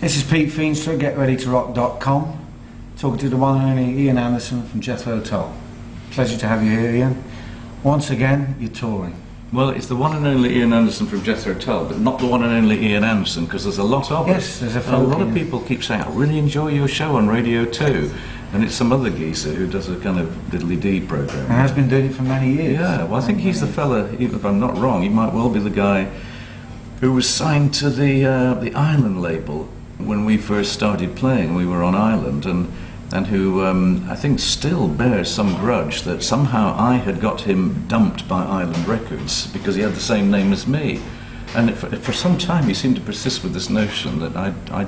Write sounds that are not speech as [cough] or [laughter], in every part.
This is Pete Feenstra, GetReadyToRock.com, talking to the one and only Ian Anderson from Jethro Tull. Pleasure to have you here, Ian. Once again, you're touring. Well, it's the one and only Ian Anderson from Jethro Tull, but not the one and only Ian Anderson, because there's a lot of Yes, us. there's a folk lot of people keep saying, I really enjoy your show on Radio 2. And it's some other geezer who does a kind of diddly-dee program. And has been doing it for many years. Yeah, well, I think he's the fella, even if I'm not wrong, he might well be the guy who was signed to the uh, the Island label when we first started playing. We were on Island, and and who um, I think still bears some grudge that somehow I had got him dumped by Island Records because he had the same name as me. And for, for some time, he seemed to persist with this notion that I, I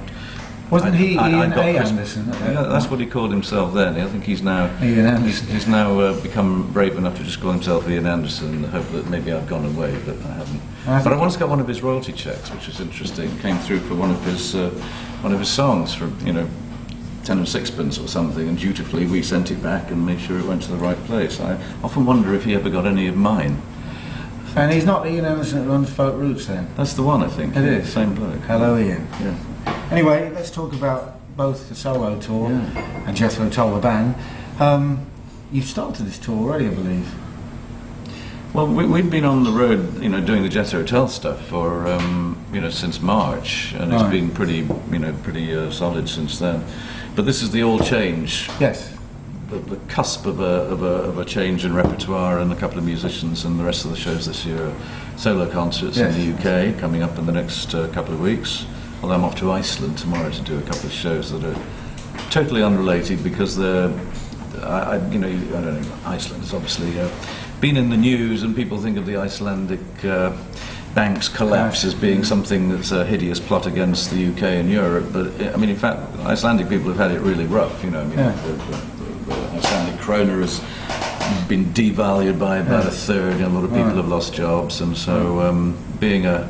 Wasn't he Ian got A. Anderson Yeah, that's what he called himself then. I think he's now Ian he's, he's now uh, become brave enough to just call himself Ian Anderson in hope that maybe I've gone away, but I haven't. I but I once got one of his royalty checks, which was interesting. Came through for one of his uh, one of his songs for you know. Ten and sixpence or something, and dutifully we sent it back and made sure it went to the right place. I often wonder if he ever got any of mine. And he's not Ian Anderson that runs Folk Roots then? That's the one, I think. It yeah, is. Same bloke. Hello, Ian. Yeah. Anyway, let's talk about both the solo tour Yeah. and Jethro Tull, the band. Um, you've started this tour already, I believe. Well, we, we've been on the road, you know, doing the Jethro Tull stuff for, um, you know, since March, and it's Right. been pretty, you know, pretty uh, solid since then. But this is the all change, Yes. the, the cusp of a, of, a, of a change in repertoire, and a couple of musicians, and the rest of the shows this year are solo concerts Yes. in the UK coming up in the next uh, couple of weeks. Although I'm off to Iceland tomorrow to do a couple of shows that are totally unrelated because they're, I, I, you know, I don't know, Iceland has obviously uh, been in the news and people think of the Icelandic uh, bank's collapse as being something that's a hideous plot against the UK and Europe. But I mean, in fact, Icelandic people have had it really rough. You know, I mean, Yeah. the, the, the Icelandic kroner has been devalued by about a third, and a lot of people Right. have lost jobs. And so, um, being a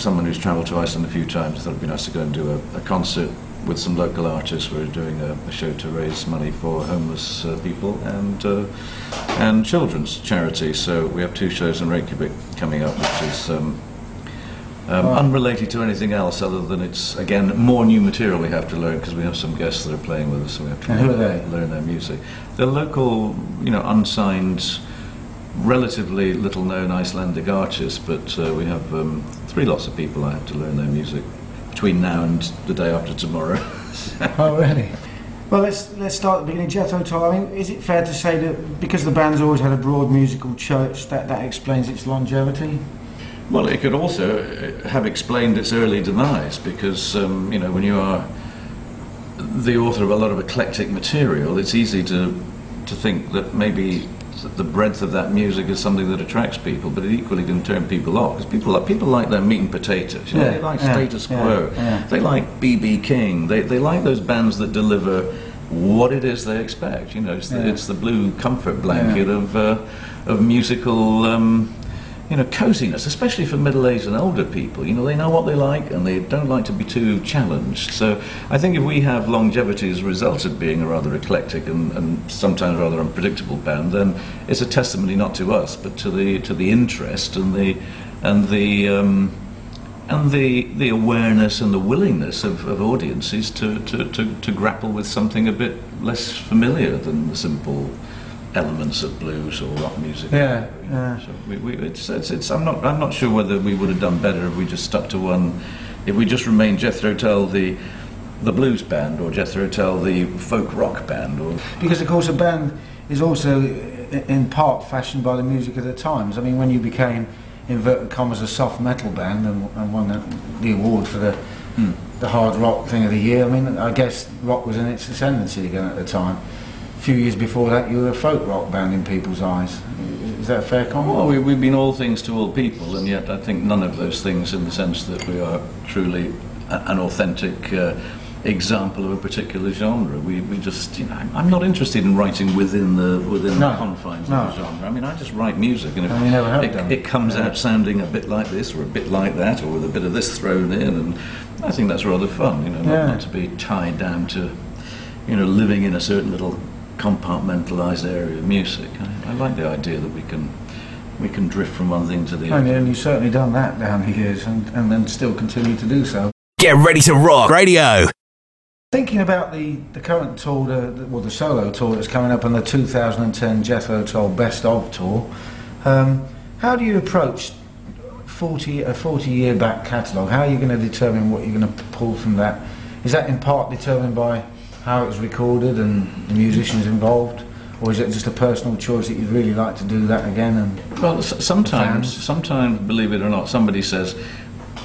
someone who's travelled to Iceland a few times, I thought it'd be nice to go and do a, a concert with some local artists. We're doing a, a show to raise money for homeless uh, people and uh, and children's charity. So we have two shows in Reykjavik coming up, which is. Um, um, Right. Unrelated to anything else, other than it's again more new material we have to learn because we have some guests that are playing with us, so we have to are they? learn their music. They're local, you know, unsigned, relatively little known Icelandic artists, but uh, we have um, three lots of people I have to learn their music between now and the day after tomorrow. [laughs] Oh, really? Well, let's let's start at the beginning. Jethro Tull. I mean, is it fair to say that because the band's always had a broad musical church, that that explains its longevity? Well, it could also uh, have explained its early demise because, um, you know, when you are the author of a lot of eclectic material, it's easy to to think that maybe the breadth of that music is something that attracts people, but it equally can turn people off because people like people like their meat and potatoes. You know, Yeah, they like yeah, status quo. yeah. They like BB King. They they like those bands that deliver what it is they expect. You know, it's the, it's the blue comfort blanket of uh, of musical. Um, you know, coziness, especially for middle-aged and older people. You know, they know what they like and they don't like to be too challenged. So I think if we have longevity as a result of being a rather eclectic and, and sometimes rather unpredictable band, then it's a testimony not to us, but to the to the interest and the and the um, and the the awareness and the willingness of, of audiences to, to, to, to grapple with something a bit less familiar than the simple elements of blues or rock music. Yeah, yeah. So we, we, it's, it's, it's, I'm not I'm not sure whether we would have done better if we just stuck to one, if we just remained Jethro Tull the the blues band or Jethro Tull the folk rock band or Because of course a band is also in part fashioned by the music of the times. I mean, when you became inverted commas a soft metal band and, and won the, the award for the hmm. the hard rock thing of the year. I mean, I guess rock was in its ascendancy again at the time. A few years before that, you were a folk rock band in people's eyes. Is that a fair comment? Well, we, we've been all things to all people, and yet I think none of those things in the sense that we are truly a, an authentic uh, example of a particular genre. We, we just, you know, I'm, I'm not interested in writing within the within No, the confines no. of the genre. I mean, I just write music, and if And have it, it comes Yeah. out sounding a bit like this or a bit like that, or with a bit of this thrown in, and I think that's rather fun. You know, not, Yeah. not to be tied down to, you know, living in a certain little compartmentalized area of music. I, I like the idea that we can we can drift from one thing to the And, other. and you've certainly done that down the years and, and then still continue to do so. Get ready to rock radio. Thinking about the, the current tour, the, the, well, the solo tour that's coming up and the 2010 Jethro Tull Best of tour, um, how do you approach 40, a 40 year back catalogue? How are you going to determine what you're going to pull from that? Is that in part determined by how it was recorded and the musicians involved? Or is it just a personal choice that you'd really like to do that again? And Well, s- sometimes, sometimes, believe it or not, somebody says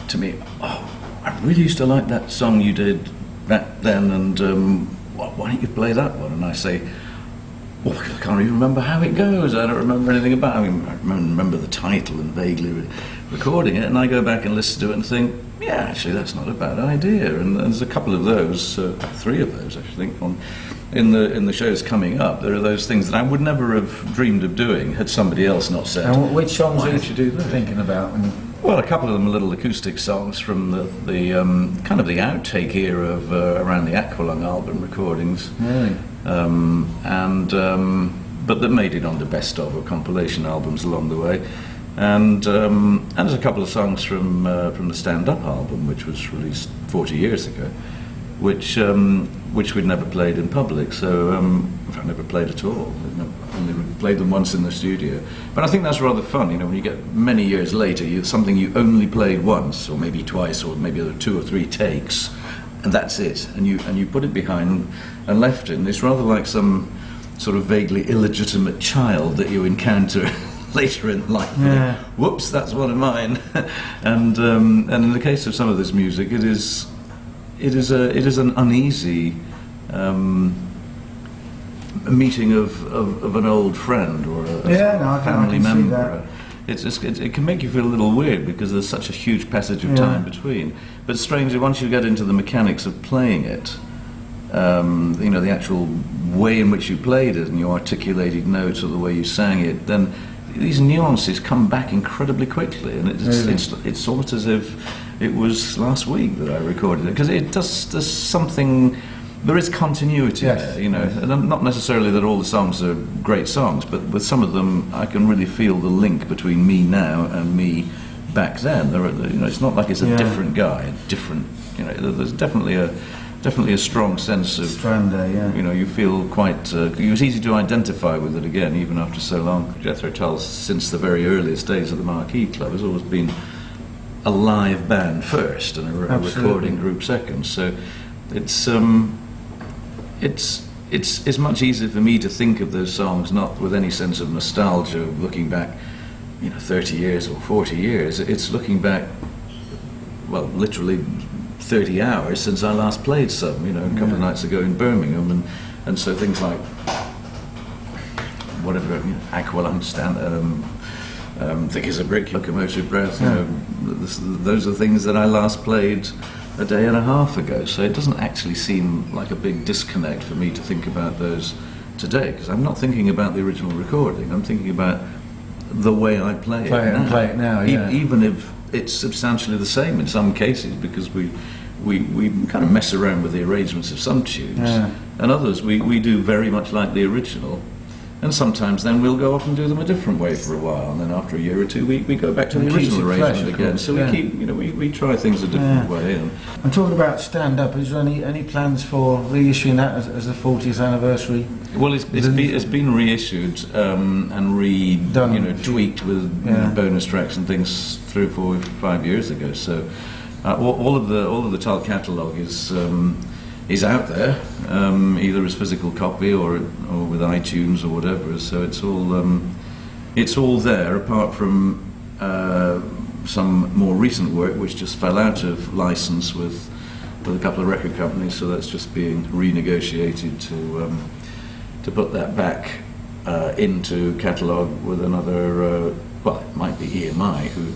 to me, "Oh, I really used to like that song you did back then, and um, why, why don't you play that one?" And I say, "Well, I can't even remember how it goes. I don't remember anything about. it. I mean, I remember, the title and vaguely re- recording it, and I go back and listen to it and think." Yeah, actually, that's not a bad idea. And there's a couple of those, uh, three of those, I think, on in the in the shows coming up. There are those things that I would never have dreamed of doing had somebody else not said. and which songs are you do thinking about? And Well, a couple of them are little acoustic songs from the, the um, kind of the outtake era of uh, around the Aqualung album recordings, really? Um, and um, but that made it on the best of or compilation albums along the way, and um, and there's a couple of songs from uh, from the Stand Up album, which was released 40 years ago, which um, which we'd never played in public. So um, fact, never played at all. Only played them once in the studio. But I think that's rather fun. You know, when you get many years later, you, something you only played once, or maybe twice, or maybe two or three takes, and that's it. And you and you put it behind and left it. And it's rather like some sort of vaguely illegitimate child that you encounter. [laughs] Later in life, Yeah. whoops, that's one of mine. [laughs] and um, and in the case of some of this music, it is it is a it is an uneasy um, a meeting of, of, of an old friend or a, Yeah, no, family member. It's, it's, it, it can make you feel a little weird because there's such a huge passage of Yeah. time between. But strangely, once you get into the mechanics of playing it, um, you know, the actual way in which you played it and your articulated notes or the way you sang it, then these nuances come back incredibly quickly. And it's, Really? it's, it's almost as if it was last week that I recorded it. Because it does, there's something, there is continuity Yes, there, you know. And not necessarily that all the songs are great songs, but with some of them I can really feel the link between me now and me back then. There are, you know, it's not like it's a Yeah. different guy, a different, you know, there's definitely a, definitely a strong sense of Strand there, yeah. you know, you feel quite. Uh, it was easy to identify with it again, even after so long. Jethro Tull, since the very earliest days of the Marquee Club, has always been a live band first and a, recording group second. So it's um, it's it's it's much easier for me to think of those songs not with any sense of nostalgia, looking back, you know, 30 years or 40 years. It's looking back, well, literally 30 hours since I last played some, you know, a couple of nights ago in Birmingham, and and so things like whatever, you know, Aqualung, stand, um, um, Thick as a Brick, Locomotive Breath, you know, those are things that I last played a day and a half ago. So it doesn't actually seem like a big disconnect for me to think about those today, because I'm not thinking about the original recording. I'm thinking about the way I play, Play it it now. play it now, E- even if it's substantially the same in some cases, because we. We, we kind of mess around with the arrangements of some tunes, Yeah. and others we, we do very much like the original. And sometimes then we'll go off and do them a different way for a while, and then after a year or two, we, we go back to And the original it fresh, arrangement again. So yeah. we keep, you know, we, we try things a different Yeah. way. And I'm talking about stand up. Is there any, any plans for reissuing that as, as the 40th anniversary? well, it's, it's, been, it's been reissued um, and re, Done. you know, tweaked with Yeah. bonus tracks and things three or four, five years ago. So uh, all, all of the all of the Tull catalogue is. Um, is out there, um, either as physical copy or or with iTunes or whatever. So it's all um, it's all there, apart from uh, some more recent work which just fell out of license with with a couple of record companies. So that's just being renegotiated to um, to put that back uh, into catalogue with another. Uh, well, it might be EMI who.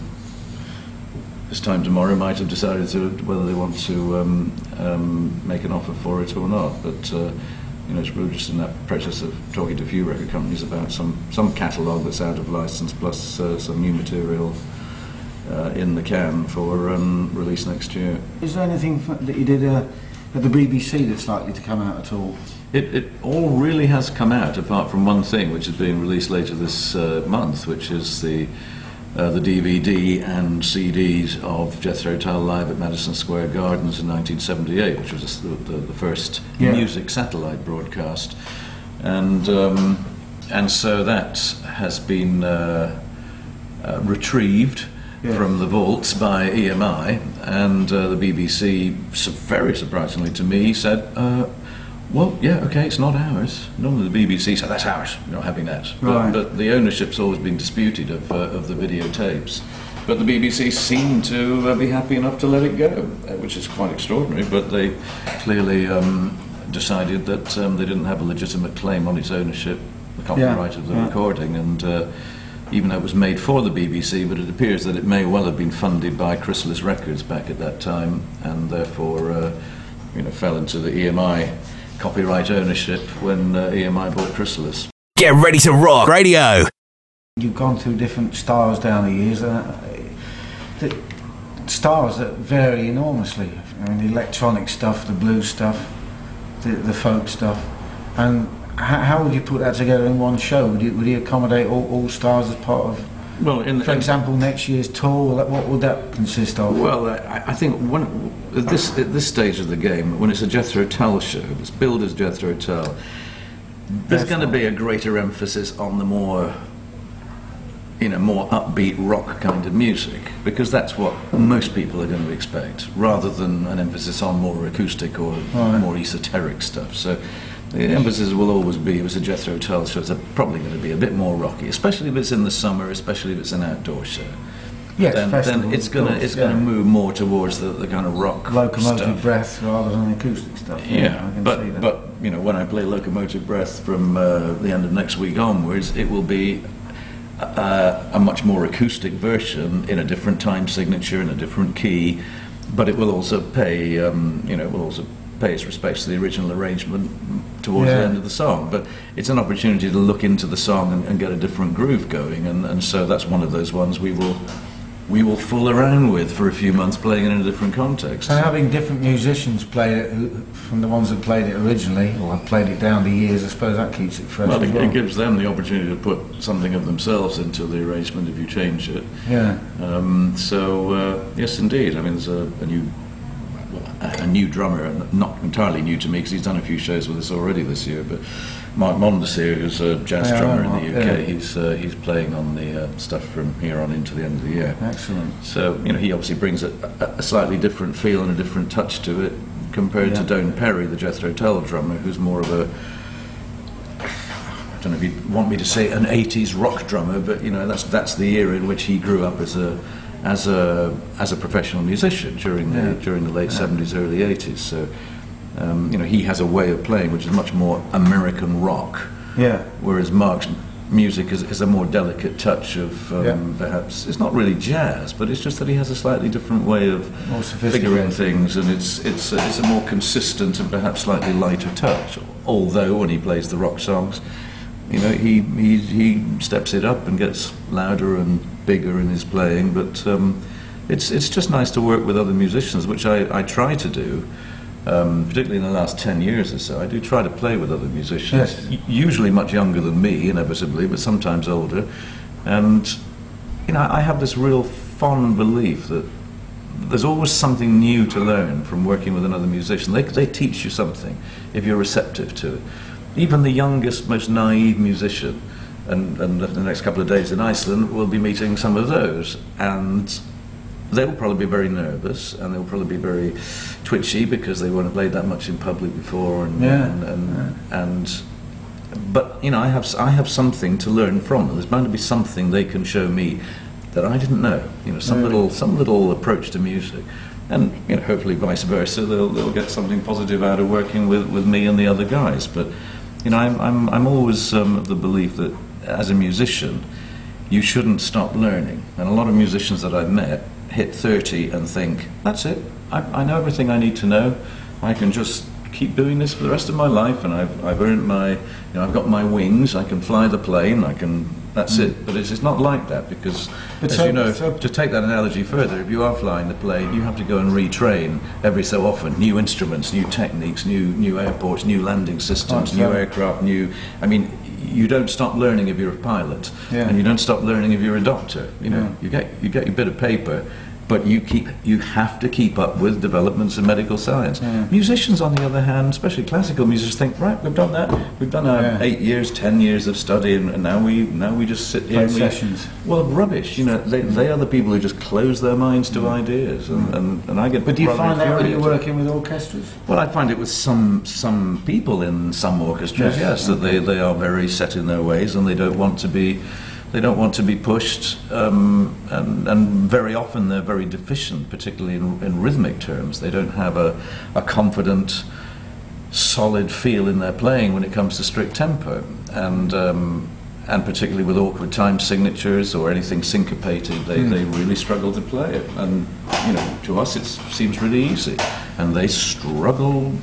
This time tomorrow might have decided to whether they want to um, um, make an offer for it or not. But uh, you know, it's really just in that process of talking to a few record companies about some some catalogue that's out of license, plus uh, some new material uh, in the can for um, release next year. Is there anything that you did uh, at the BBC that's likely to come out at all? It, it all really has come out, apart from one thing, which is being released later this uh, month, which is the uh, the DVD and CDs of Jethro Tull live at Madison Square Gardens in 1978, which was the, the, the first Yeah. music satellite broadcast, and um, and so that has been uh, uh, retrieved Yeah. from the vaults by EMI, and uh, the BBC, very surprisingly to me, said. Well, yeah, okay, it's not ours. Normally the BBC said that's ours. We're not having that. But, Right. but the ownership's always been disputed of, uh, of the videotapes. But the BBC seem to uh, be happy enough to let it go, uh, which is quite extraordinary. But they clearly um, decided that um, they didn't have a legitimate claim on its ownership, the copyright of the yeah. recording, and uh, even though it was made for the BBC, but it appears that it may well have been funded by Chrysalis Records back at that time, and therefore, uh, you know, fell into the EMI copyright ownership when uh, EMI bought Chrysalis. Get ready to rock radio. You've gone through different styles down the years, and uh, the styles that vary enormously. I mean, the electronic stuff, the blues stuff, the, the folk stuff, and how, how would you put that together in one show? Would you, would you accommodate all, all styles as part of, Well, in, for example, next year's tour? What what would that consist of? Well, I, I think at this at this stage of the game, when it's a Jethro Tull show, it's billed as Jethro Tull. There's going to be a greater emphasis on the more, you know, more upbeat rock kind of music because that's what most people are going to expect, rather than an emphasis on more acoustic or Right. more esoteric stuff. So. The emphasis will always be, if it's a Jethro Tull show, it's probably going to be a bit more rocky, especially if it's in the summer, especially if it's an outdoor show yes, then, then it's gonna it's yeah. gonna move more towards the, the kind of rock locomotive stuff. breath rather than acoustic stuff. Yeah, I can see but that. but you know when I play locomotive breath from uh, the end of next week onwards, it will be uh, a much more acoustic version in a different time signature in a different key, but it will also pay um, you know it will also pay its respects to the original arrangement towards Yeah. the end of the song. But it's an opportunity to look into the song and, and get a different groove going, and, and so that's one of those ones we will. We will fool around with for a few months, playing it in a different context. And having different musicians play it from the ones that played it originally, or have played it down the years, I suppose that keeps it fresh. Well, it, well. it gives them the opportunity to put something of themselves into the arrangement if you change it. yeah. Um, so uh, yes, indeed. I mean, there's a, a new a, new drummer, not entirely new to me because he's done a few shows with us already this year. But Mark Mondesir, who's a jazz Yeah, drummer in the UK, yeah. he's uh, he's playing on the uh, stuff from here on into the end of the year. Excellent. So you know, he obviously brings a, a, slightly different feel and a different touch to it compared to Doane Perry, the Jethro Tull drummer, who's more of a I don't know if you want me to say an 80s rock drummer, but you know that's that's the era in which he grew up as a as a as a professional musician during the Yeah. during the late 70s, early 80s. So um, you know he has a way of playing which is much more American rock, Yeah. whereas Mark's music is, is a more delicate touch of um, Yeah. perhaps it's not really jazz, but it's just that he has a slightly different way of figuring things, and it's it's a, it's a more consistent and perhaps slightly lighter touch. Although when he plays the rock songs, you know, he he he steps it up and gets louder and bigger in his playing. But um, it's it's just nice to work with other musicians, which I, I try to do. Um, particularly in the last 10 years or so, I do try to play with other musicians, Yes. usually much younger than me, inevitably, but sometimes older. And, you know, I have this real fond belief that there's always something new to learn from working with another musician. They, they teach you something if you're receptive to it. Even the youngest, most naive musician, and, and the next couple of days in Iceland, will be meeting some of those. And they'll probably be very nervous and they'll probably be very twitchy because they won't have played that much in public before. And, Yeah. and, and, and but you know, I have I have something to learn from them. There's bound to be something they can show me that I didn't know. You know, some Yeah. little some little approach to music, and you know, hopefully vice versa. They'll they'll get something positive out of working with, with me and the other guys. But you know, I'm I'm I'm always um, of the belief that as a musician, you shouldn't stop learning. And a lot of musicians that I've met hit 30 and think, that's it. I, I know everything I need to know. I can just keep doing this for the rest of my life, and I've, I've earned my, you know, I've got my wings. I can fly the plane. I can. That's hmm. it. But it's, it's not like that because, But as so- you know, so- to take that analogy further, if you are flying the plane, you have to go and retrain every so often. New instruments, new techniques, new new airports, new landing systems, Oh, new aircraft, new. I mean, you don't stop learning if you're a pilot, Yeah. and you don't stop learning if you're a doctor. You know, Yeah. you get you get your bit of paper, but you keep you have to keep up with developments in medical science. Yeah. Musicians, on the other hand, especially classical musicians, think right, we've done that, we've done our Yeah. eight years, ten years of study, and, and now we now we just sit here Play we, sessions. well, rubbish. You know, they, they are the people who just close their minds to ideas, and, and, and I get. Mm. But do you find that when you're working with orchestras? Well, I find it with some some people in some orchestras, Yes, yes, that they, they are very set in their ways and they don't want to be they don't want to be pushed, um, and, and very often they're very deficient, particularly in, in rhythmic terms. They don't have a, a confident, solid feel in their playing when it comes to strict tempo, and um, and particularly with awkward time signatures or anything syncopated, they, they really struggle to play it. And you know, to us it seems really easy, and they struggle,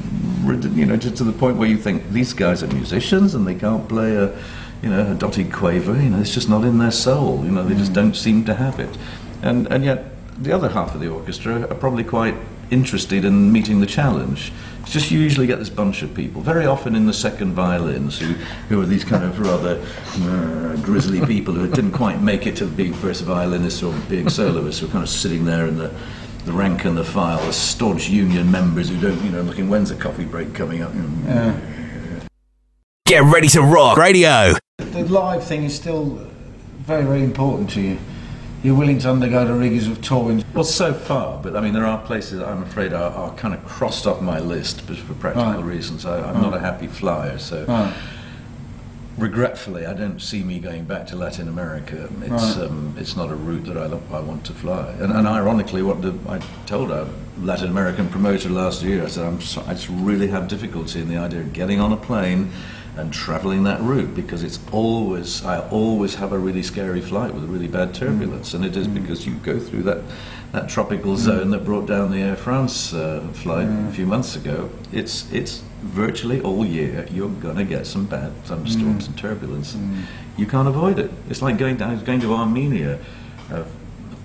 you know, to, to the point where you think these guys are musicians and they can't play a, you know, a dotted quaver. You know, it's just not in their soul. You know, they just don't seem to have it, and and yet the other half of the orchestra are probably quite interested in meeting the challenge. It's just you usually get this bunch of people, very often in the second violins, who, who are these kind of rather uh, grisly [laughs] people who didn't quite make it to being first violinists or being soloists, who are kind of sitting there in the, the rank and the file, as staunch union members who don't, you know, looking when's the coffee break coming up. Yeah. Get ready to rock radio. The live thing is still very, very important to you. You're willing to undergo the rigours of touring. Well, so far, but I mean, there are places I'm afraid are, are kind of crossed off my list, but for practical Right. reasons. I, I'm not a happy flyer, so Right. regretfully, I don't see me going back to Latin America. It's Right. um, it's not a route that I, I want to fly. And, and ironically, what the, I told a Latin American promoter last year, I said I'm so, I just really have difficulty in the idea of getting on a plane and travelling that route because it's always I always have a really scary flight with really bad turbulence, mm. and it is mm. because you go through that. That tropical mm. zone that brought down the Air France uh, flight a few months ago. It's it's virtually all year you're going to get some bad thunderstorms and turbulence. And You can't avoid it. It's like going down, going to Armenia, uh,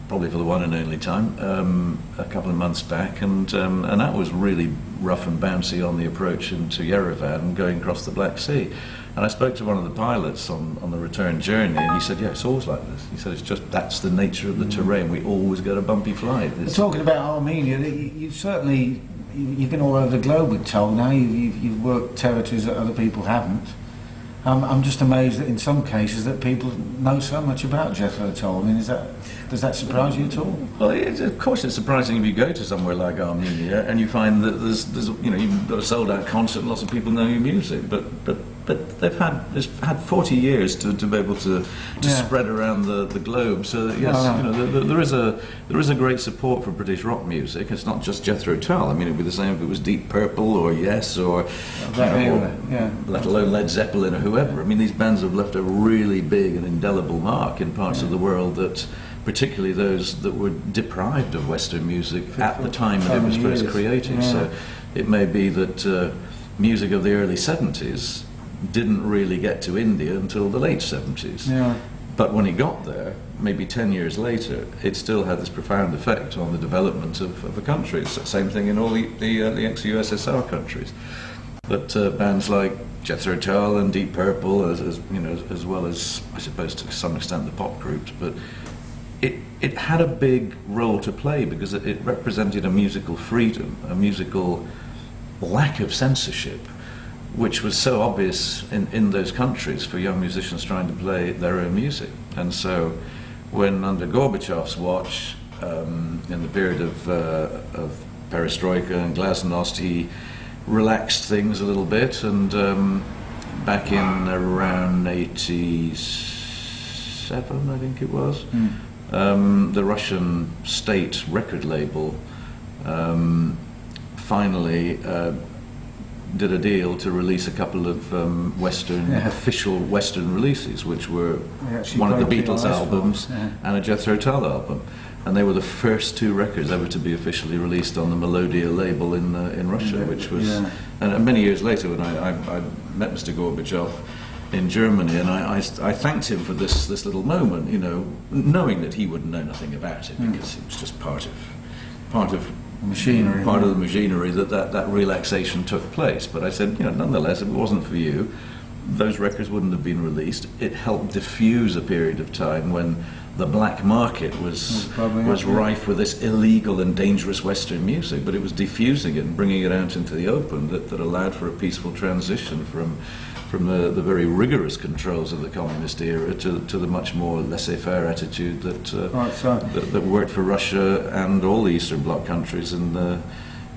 probably for the one and only time, um, a couple of months back, and um, and that was really rough and bouncy on the approach into Yerevan going across the Black Sea. And I spoke to one of the pilots on, on the return journey, and he said, "Yeah, it's always like this." He said, "It's just that's the nature of the terrain. We always get a bumpy flight." Talking about Armenia, you- you've certainly you- you've been all over the globe with Tull now. You- You've, you've worked territories that other people haven't. I'm just amazed that in some cases that people know so much about Jethro Tull. I mean, is that does that surprise you at all? Well, it, of course, it's surprising if you go to somewhere like Armenia and you find that there's, there's you know, you've got a sold-out concert and lots of people know your music, but but but they've had had 40 years to, to be able to, to Yeah. spread around the, the globe. So that, yes, No, no. you know, there, there is a there is a great support for British rock music. It's not just Jethro Tull. I mean, it'd be the same if it was Deep Purple or Yes or you know, era, yeah. let alone Led Zeppelin or whoever. I mean, these bands have left a really big and indelible mark in parts of the world that, particularly those that were deprived of Western music at the time that it was first created. Yeah. So it may be that uh, music of the early 70s didn't really get to India until the late 70s. Yeah. But when it got there, maybe 10 years later, it still had this profound effect on the development of, of the country. It's the same thing in all the, the, uh, the ex-USSR countries. But uh, bands like Jethro Tull and Deep Purple, as, as you know, as well as I suppose to some extent the pop groups, but it it had a big role to play because it, it represented a musical freedom, a musical lack of censorship, which was so obvious in, in those countries for young musicians trying to play their own music. And so, when under Gorbachev's watch, um, in the period of, uh, of perestroika and glasnost, he relaxed things a little bit, and um, back in around 87, I think it was, um, the Russian state record label um, finally uh, did a deal to release a couple of um, Western Yeah. official Western releases, which were one of the Beatles albums yeah. and a Jethro Tull album, and they were the first two records ever to be officially released on the Melodiya label in uh, in Russia, Yeah, which was and, and many years later when I, I, I met Mr. Gorbachev in Germany, and I, I, I thanked him for this this little moment, you know, knowing that he would know nothing about it Hmm. because it was just part of part of Machinery, part of the machinery that, that that relaxation took place. But I said, you know, nonetheless, if it wasn't for you, those records wouldn't have been released. It helped diffuse a period of time when the black market was was yeah. rife with this illegal and dangerous Western music, but it was diffusing it and bringing it out into the open that, that allowed for a peaceful transition from from the, the very rigorous controls of the communist era to, to the much more laissez-faire attitude that, uh, Right, so- that that worked for Russia and all the Eastern Bloc countries in the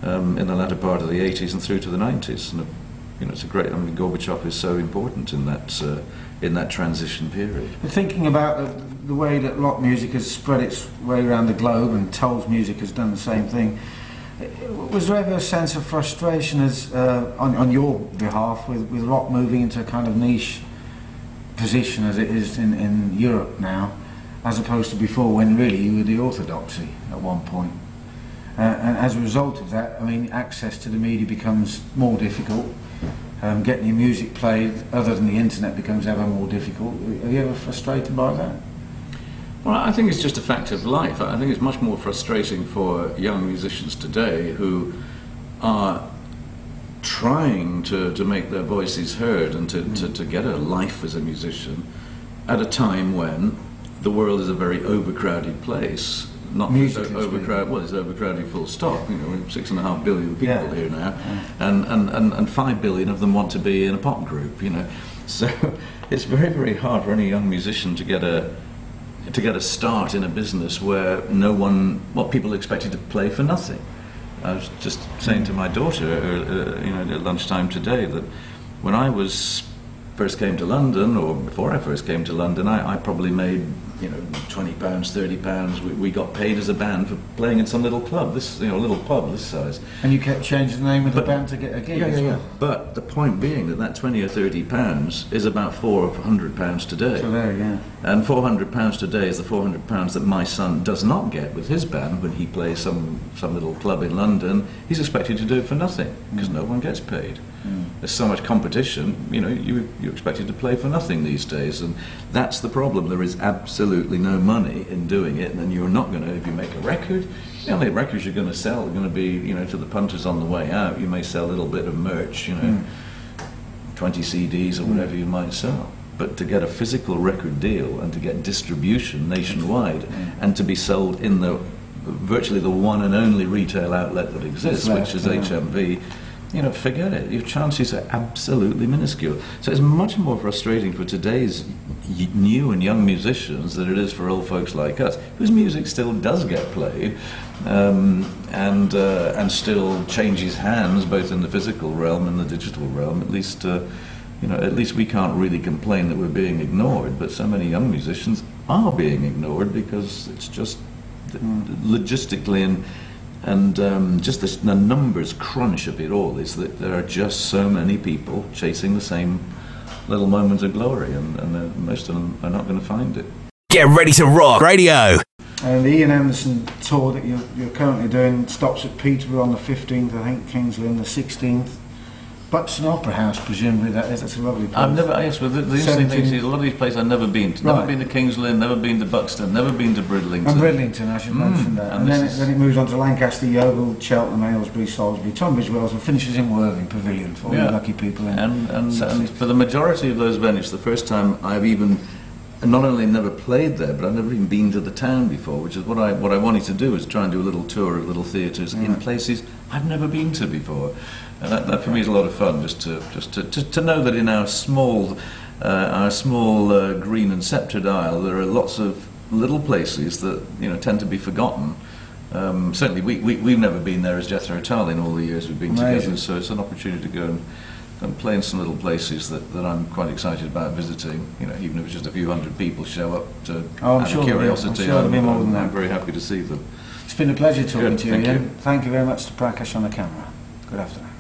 um, in the latter part of the 80s and through to the 90s. And, you know, it's a great. I mean, Gorbachev is so important in that uh, in that transition period. Thinking about the, the way that rock music has spread its way around the globe and Tull's music has done the same thing, was there ever a sense of frustration as uh, on, on your behalf with, with rock moving into a kind of niche position as it is in, in Europe now, as opposed to before when really you were the orthodoxy at one point? Uh, and as a result of that, I mean, access to the media becomes more difficult. Um, getting your music played, other than the internet, becomes ever more difficult. Are you ever frustrated by that? Well, I think it's just a fact of life. I think it's much more frustrating for young musicians today who are trying to, to make their voices heard and to, mm. to, to get a life as a musician at a time when the world is a very overcrowded place. Not Musically overcrowded, well, it's overcrowded full stop. You know, six and a half billion people Yeah. here now, and, and, and, and five billion of them want to be in a pop group, you know. [laughs] So it's very, very hard for any young musician to get a, to get a start in a business where no one, well, people expected to play for nothing. I was just saying to my daughter, uh, uh, you know, at lunchtime today, that when I was first came to London, or before I first came to London, I, I probably made, you know, twenty pounds, thirty pounds. We, we got paid as a band for playing in some little club, this, you know, a little pub this size. And you kept changing the name of the band to get a gig Yeah, yeah, well. yeah. But the point being that that twenty or thirty pounds is about four hundred pounds today. So there, yeah. And four hundred pounds today is the four hundred pounds that my son does not get with his band when he plays some some little club in London. He's expected to do it for nothing because mm. no one gets paid. Mm. There's so much competition. You know, you you're expected to play for nothing these days, and that's the problem. There is absolutely no money in doing it, and then you're not going to if you make a record. The only records you're going to sell are going to be, you know, to the punters on the way out. You may sell a little bit of merch, you know. Hmm. 20 CDs or whatever you might sell. But to get a physical record deal and to get distribution nationwide hmm. and to be sold in the virtually the one and only retail outlet that exists, which is yeah. HMV, you know, forget it. Your chances are absolutely minuscule. So it's much more frustrating for today's y- new and young musicians than it is for old folks like us, whose music still does get played um, and uh, and still changes hands both in the physical realm and the digital realm. At least. Uh, you know, at least we can't really complain that we're being ignored, but so many young musicians are being ignored because it's just th- logistically and and um, just the, the numbers crunch of it all is that there are just so many people chasing the same little moments of glory, and, and uh, most of them are not going to find it. Get ready to rock radio. And the Ian Anderson tour that you're, you're currently doing stops at Peterborough on the 15th, I think Kings Lynn on the 16th. Buxton Opera House, presumably that is. That's a lovely place. I've never, yes, well, the, the interesting thing is a lot of these places I've never been to. Never Right. been to Kings Lynn, never been to Buxton, never been to Bridlington. And Bridlington, I should mm. mention that. and And, then, it, then it moves on to Lancaster, Yeovil, Cheltenham, Aylesbury, Salisbury, Tunbridge Wells, and finishes in Worthing Pavilion for all Yeah. the lucky people in And, and, and for the majority of those venues, the first time I've even not only never played there, but I've never even been to the town before, which is what I what I wanted to do is try and do a little tour of little theatres in places I've never been to before. And that, that for me is a lot of fun, just to just to, to, to know that in our small uh, our small uh, green and sceptred isle there are lots of little places that you know tend to be forgotten. Um, certainly, we, we, we've never been there as Jethro Tull in all the years we've been Amazing. together, so it's an opportunity to go and, and play in some little places that, that I'm quite excited about visiting. You know, even if it's just a few hundred people show up to Oh, I'm out sure of I'm curiosity, sure there'll be more than I'm that. very happy to see them. It's been a pleasure talking Good, to you, thank Ian. you. Thank you very much to Prakash on the camera. Good afternoon.